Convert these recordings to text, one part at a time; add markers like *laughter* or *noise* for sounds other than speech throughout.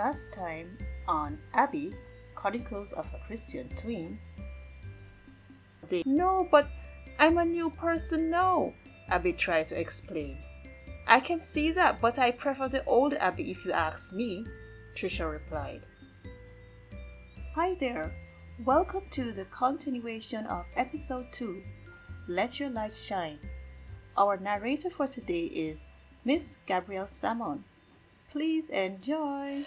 last time on Abby, Chronicles of a Christian Tween. No, but I'm a new person now, Abby tried to explain. I can see that, but I prefer the old Abby if you ask me, Trisha replied. Hi there. Welcome to the continuation of episode 2 Let Your Light Shine. Our narrator for today is Miss Gabrielle Salmon. Please enjoy.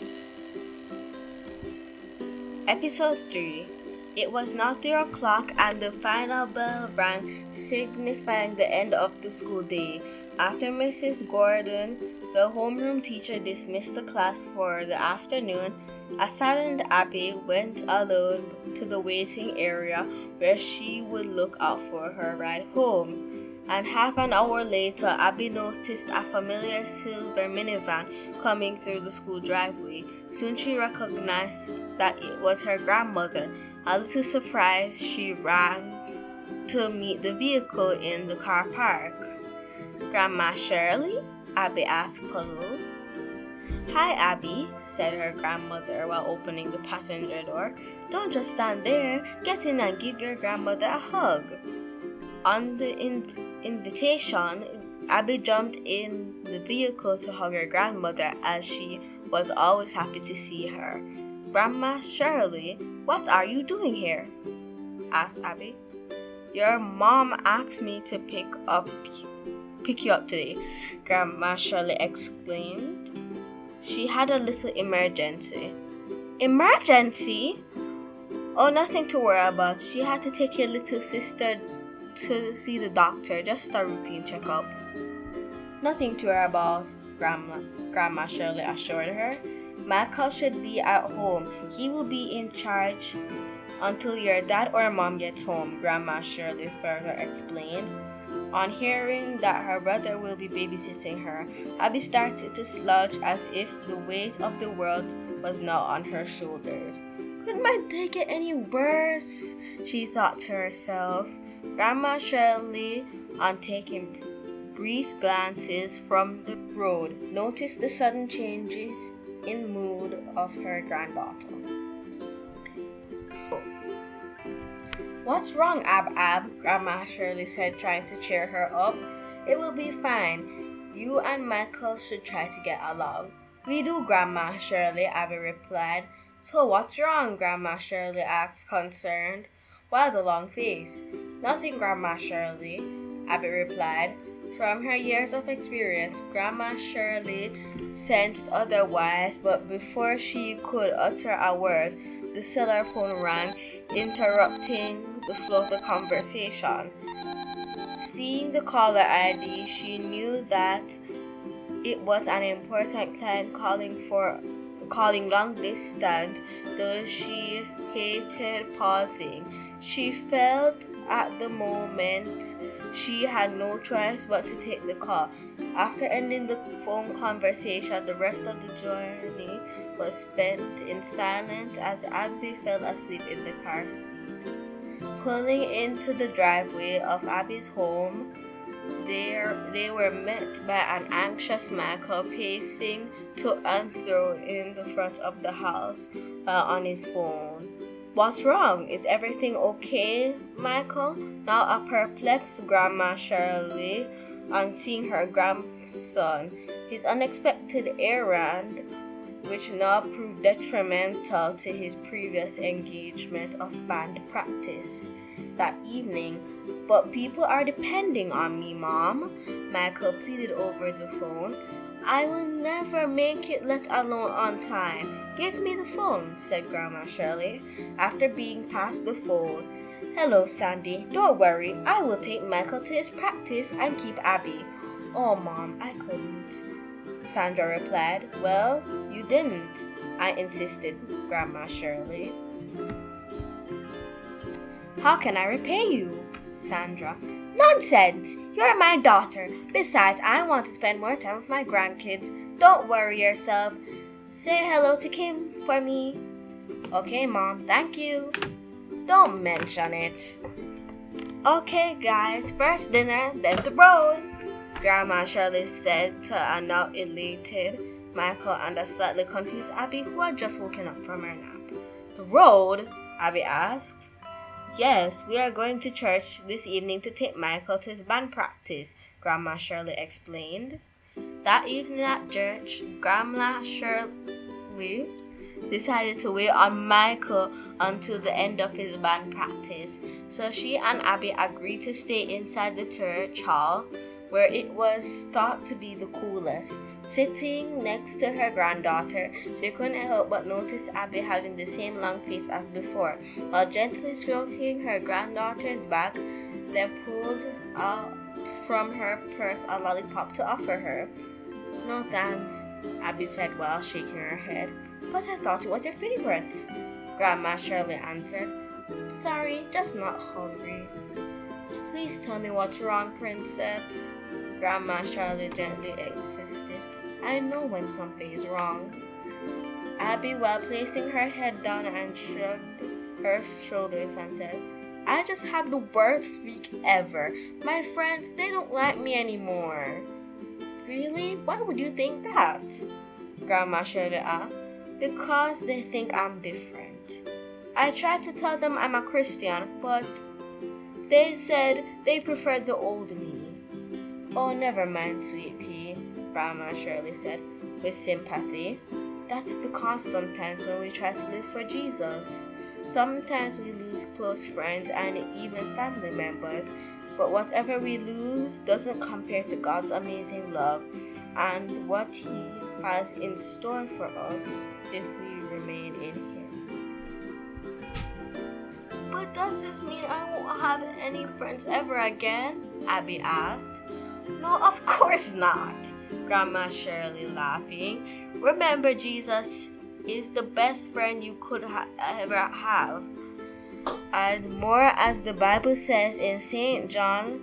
Episode 3 It was now 3 o'clock and the final bell rang, signifying the end of the school day. After Mrs. Gordon, the homeroom teacher, dismissed the class for the afternoon, a silent Abby went alone to the waiting area where she would look out for her ride home and half an hour later, Abby noticed a familiar silver minivan coming through the school driveway. Soon she recognized that it was her grandmother. A little surprised, she ran to meet the vehicle in the car park. Grandma Shirley? Abby asked puzzled. Hi, Abby, said her grandmother while opening the passenger door. Don't just stand there. Get in and give your grandmother a hug. On the in- invitation, Abby jumped in the vehicle to hug her grandmother as she was always happy to see her. Grandma Shirley, what are you doing here? asked Abby. Your mom asked me to pick up pick you up today, Grandma Shirley exclaimed. She had a little emergency. Emergency? Oh, nothing to worry about. She had to take your little sister to see the doctor, just a routine checkup. Nothing to worry about, Grandma, Grandma Shirley assured her. Michael should be at home. He will be in charge until your dad or mom gets home, Grandma Shirley further explained. On hearing that her brother will be babysitting her, Abby started to slouch as if the weight of the world was now on her shoulders. Could my day get any worse? She thought to herself. Grandma Shirley, on taking brief glances from the road, noticed the sudden changes in mood of her granddaughter. What's wrong, Ab Ab? Grandma Shirley said, trying to cheer her up. It will be fine. You and Michael should try to get along. We do, Grandma Shirley, Abby replied. So what's wrong? Grandma Shirley asked, concerned. Why the long face? Nothing, Grandma Shirley, Abby replied. From her years of experience, Grandma Shirley sensed otherwise, but before she could utter a word, the cellar phone rang, interrupting the flow of the conversation. Seeing the caller ID, she knew that it was an important client calling for calling long distance, though she hated pausing. She felt at the moment she had no choice but to take the call. After ending the phone conversation, the rest of the journey was spent in silence as Abby fell asleep in the car seat. Pulling into the driveway of Abby's home, there they were met by an anxious Michael pacing to and fro in the front of the house uh, on his phone. What's wrong? Is everything okay, Michael? Now a perplexed Grandma Shirley on seeing her grandson, his unexpected errand, which now proved detrimental to his previous engagement of band practice that evening. But people are depending on me, Mom, Michael pleaded over the phone. I will never make it, let alone on time. Give me the phone, said Grandma Shirley, after being passed the phone. Hello, Sandy. Don't worry. I will take Michael to his practice and keep Abby. Oh, Mom, I couldn't. Sandra replied. Well, you didn't, I insisted, Grandma Shirley. How can I repay you? Sandra. Nonsense! You're my daughter. Besides, I want to spend more time with my grandkids. Don't worry yourself. Say hello to Kim for me. Okay, Mom, thank you. Don't mention it. Okay, guys, first dinner, then the road, Grandma Shirley said to a now elated Michael and the slightly confused Abby, who had just woken up from her nap. The road? Abby asked. Yes, we are going to church this evening to take Michael to his band practice, Grandma Shirley explained. That evening at church, Grandma Shirley decided to wait on Michael until the end of his band practice, so she and Abby agreed to stay inside the church hall where it was thought to be the coolest. Sitting next to her granddaughter, she couldn't help but notice Abby having the same long face as before. While gently stroking her granddaughter's back, then pulled out from her purse a lollipop to offer her. No thanks, Abby said while shaking her head. But I thought it was your favorite, Grandma Shirley answered. Sorry, just not hungry. Please tell me what's wrong, Princess. Grandma Shirley gently insisted. I know when something is wrong. Abby, while placing her head down and shrugged her shoulders and said, I just had the worst week ever. My friends, they don't like me anymore. Really? Why would you think that? Grandma Shirley asked. Because they think I'm different. I tried to tell them I'm a Christian, but they said they preferred the old me. Oh, never mind, sweet pea, Grandma Shirley said with sympathy. That's the cost sometimes when we try to live for Jesus. Sometimes we lose close friends and even family members, but whatever we lose doesn't compare to God's amazing love and what He has in store for us if we remain in Him. But does this mean I won't have any friends ever again? Abby asked. No, of *laughs* course not, Grandma Shirley laughing. Remember, Jesus is the best friend you could ha- ever have. And more as the Bible says in St. John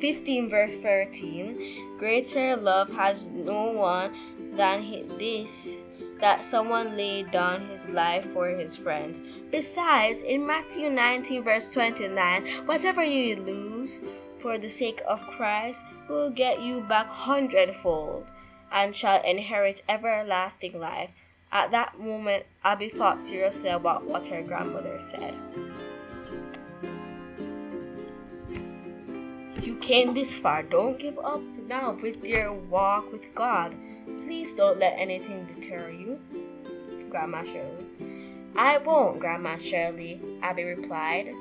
15, verse 13 Greater love has no one than this, that someone laid down his life for his friends. Besides, in Matthew 19, verse 29, whatever you lose for the sake of Christ will get you back hundredfold and shall inherit everlasting life. At that moment, Abby thought seriously about what her grandmother said. You came this far. Don't give up now with your walk with God. Please don't let anything deter you. Grandma Shirley. I won't, Grandma Shirley, Abby replied.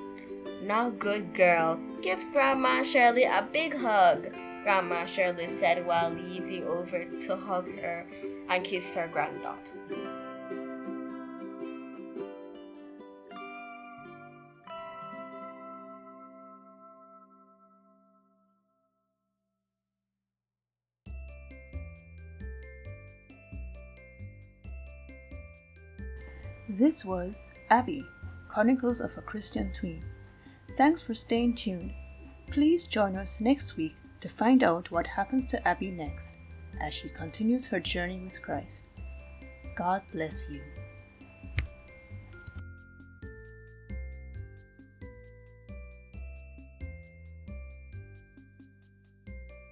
Now, good girl, give Grandma Shirley a big hug, Grandma Shirley said while leaning over to hug her and kiss her granddaughter. This was Abby, Chronicles of a Christian Tween. Thanks for staying tuned. Please join us next week to find out what happens to Abby next as she continues her journey with Christ. God bless you.